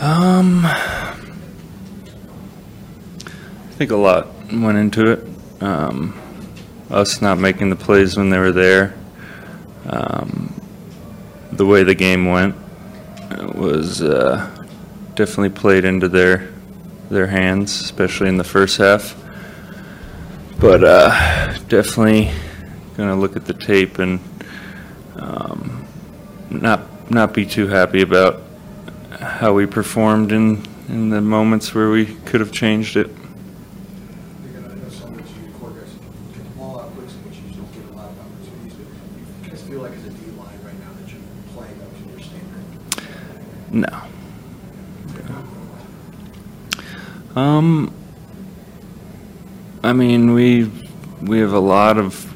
Um, I think a lot went into it. Um, us not making the plays when they were there. Um, the way the game went uh, was uh, definitely played into their their hands, especially in the first half. But uh, definitely to look at the tape and not not be too happy about how we performed in in the moments where we could have changed it. I know some of you quarterbacks get the ball out quick, which you don't get a lot of opportunities, but you guys feel like as a D line right now that you're playing up to your standard? No. Um, I mean, we we have a lot of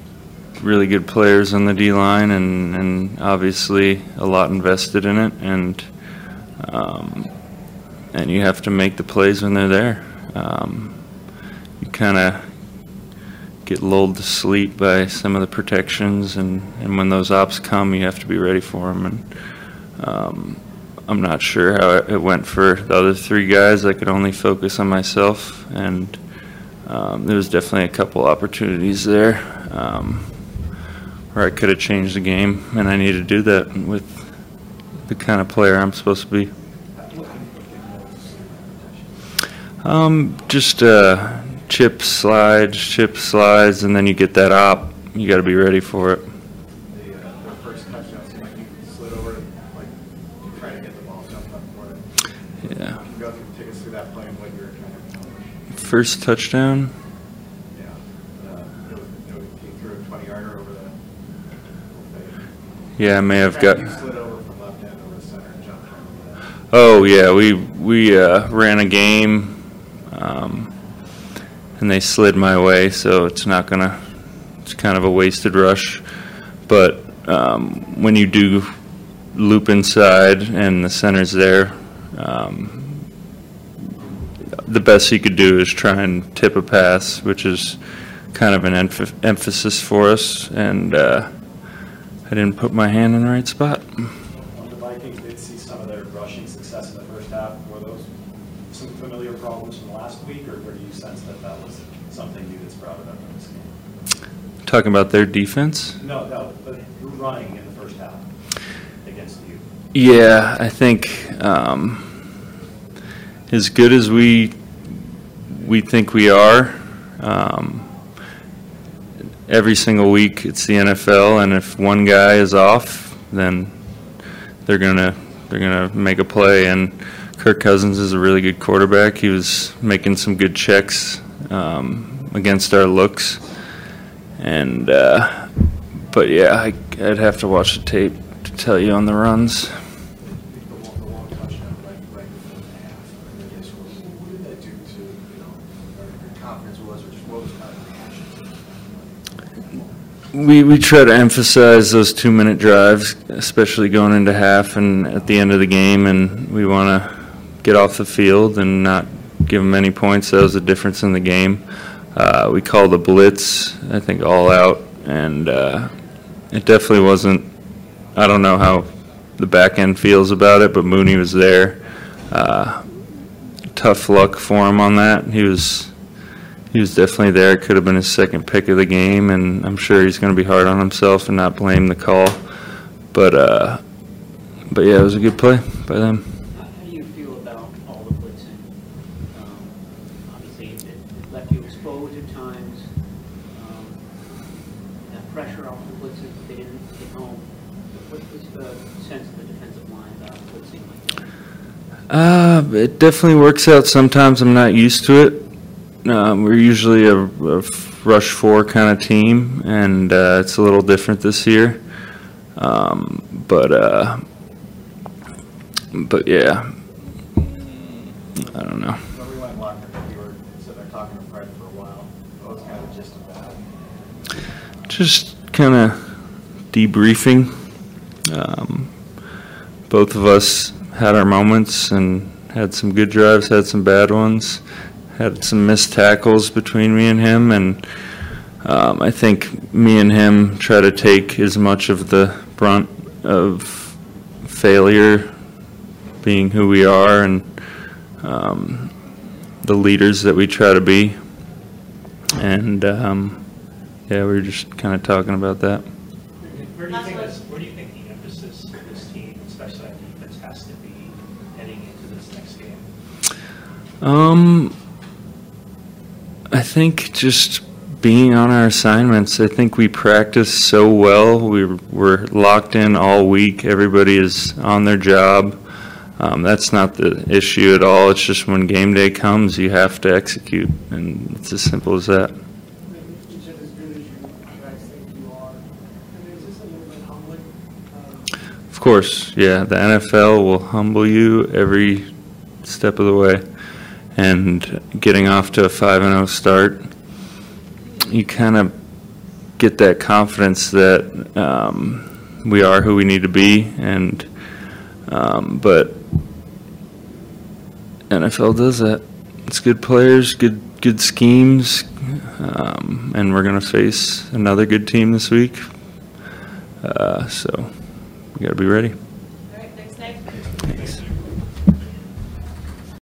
really good players on the D line, and and obviously a lot invested in it, and um, and you have to make the plays when they're there. Um, you kind of get lulled to sleep by some of the protections, and, and when those ops come, you have to be ready for them. And um, I'm not sure how it went for the other three guys. I could only focus on myself, and um, there was definitely a couple opportunities there um, where I could have changed the game, and I need to do that with the kind of player I'm supposed to be. Um, just uh, chip slides, chip slides, and then you get that op. You got to be ready for it. The, first touchdown seemed like you slid over, like, you trying to get the ball jumped up for it. Yeah. Can you go through, take us through that play and what you were trying to accomplish? First touchdown. Yeah. Uh, it was, it was, he threw a twenty yarder over the. Yeah, I may have got. You slid over from left end over the center and jumped right over that. Oh yeah, we we uh, ran a game, um, and they slid my way, so it's not gonna. It's kind of a wasted rush, but um, when you do loop inside and the center's there, um, the best you could do is try and tip a pass, which is kind of an emph- emphasis for us, and uh, I didn't put my hand in the right spot. Um, The Vikings did see some of their rushing success in the first half. Were those some familiar problems from last week, or where do you sense that that was something new that's brought it up in this game? Talking about their defense. No, no, but running in the first half against you. Yeah, I think um, as good as we we think we are, um, every single week it's the NFL, and if one guy is off, then they're gonna they're gonna make a play. And Kirk Cousins is a really good quarterback. He was making some good checks um, against our looks, and uh, but yeah, I, I'd have to watch the tape to tell you on the runs. We we try to emphasize those two minute drives, especially going into half and at the end of the game, and we want to get off the field and not give them any points. That was the difference in the game. Uh, we called the blitz, I think, all out, and uh, it definitely wasn't. I don't know how the back end feels about it, but Mooney was there. Uh, tough luck for him on that. He was he was definitely there. It could have been his second pick of the game, and I'm sure he's going to be hard on himself and not blame the call. But uh, but yeah, it was a good play by them. How how do you feel about all the blitzing? Um, Obviously, it left you exposed at times. Um, That pressure off the blitzers, if they didn't get home. What was the sense of the defensive line about blitzing like? Uh, it definitely works out sometimes. I'm not used to it. Um, we're usually a, a rush four kind of team, and uh, it's a little different this year. Um, but uh, but yeah, I don't know. When we went in locker room, we were sitting there talking to Fred for a while. What was kind of the gist of that? Just kind of debriefing. Um, both of us had our moments and had some good drives, had some bad ones, had some missed tackles between me and him, and um, I think me and him try to take as much of the brunt of failure being who we are and um, the leaders that we try to be. And um, yeah, we were just kind of talking about that. Where do you think, this- where do you think the emphasis of this team, especially on defense, has to be heading into this next game? Um, I think just being on our assignments. I think we practice so well. We we're locked in all week. Everybody is on their job. Um, that's not the issue at all. It's just when game day comes, you have to execute, and it's as simple as that. Of course, yeah. The NFL will humble you every step of the way, and getting off to a five and zero start, you kind of get that confidence that um, we are who we need to be, and um, but NFL does that. It's good players, good good schemes, um, and we're gonna face another good team this week. Uh, so we got to be ready.